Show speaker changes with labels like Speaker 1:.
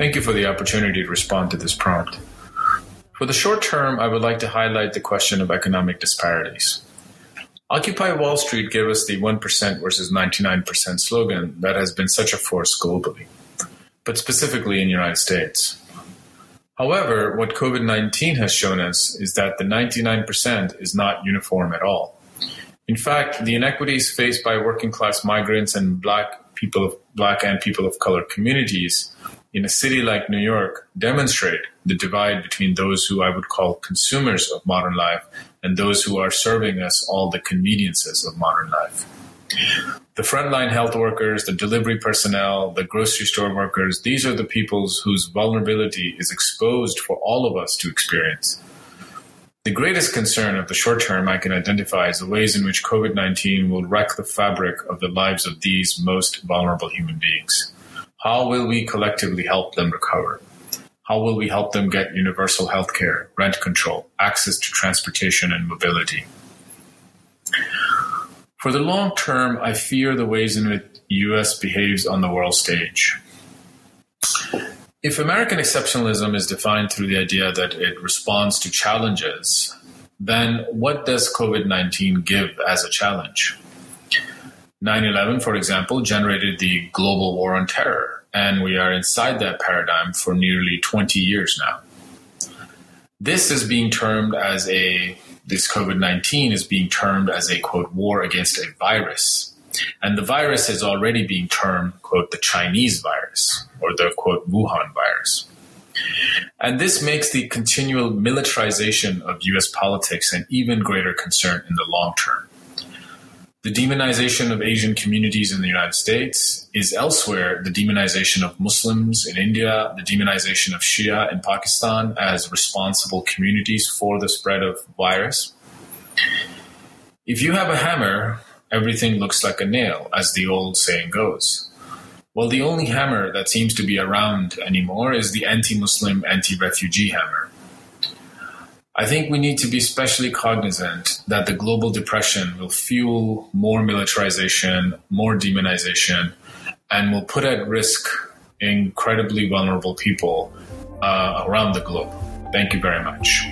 Speaker 1: Thank you for the opportunity to respond to this prompt. For the short term, I would like to highlight the question of economic disparities. Occupy Wall Street gave us the 1% versus 99% slogan that has been such a force globally, but specifically in the United States. However, what COVID 19 has shown us is that the 99% is not uniform at all. In fact, the inequities faced by working class migrants and black people black and people of color communities in a city like New York demonstrate the divide between those who I would call consumers of modern life and those who are serving us all the conveniences of modern life. The frontline health workers, the delivery personnel, the grocery store workers, these are the peoples whose vulnerability is exposed for all of us to experience. The greatest concern of the short term I can identify is the ways in which COVID 19 will wreck the fabric of the lives of these most vulnerable human beings. How will we collectively help them recover? How will we help them get universal health care, rent control, access to transportation and mobility? For the long term, I fear the ways in which the US behaves on the world stage. If American exceptionalism is defined through the idea that it responds to challenges, then what does COVID 19 give as a challenge? 9 11, for example, generated the global war on terror, and we are inside that paradigm for nearly 20 years now. This is being termed as a, this COVID 19 is being termed as a quote, war against a virus. And the virus is already being termed, quote, the Chinese virus or the quote, Wuhan virus. And this makes the continual militarization of US politics an even greater concern in the long term. The demonization of Asian communities in the United States is elsewhere the demonization of Muslims in India, the demonization of Shia in Pakistan as responsible communities for the spread of virus. If you have a hammer, everything looks like a nail, as the old saying goes. Well, the only hammer that seems to be around anymore is the anti Muslim, anti refugee hammer. I think we need to be especially cognizant that the global depression will fuel more militarization, more demonization, and will put at risk incredibly vulnerable people uh, around the globe. Thank you very much.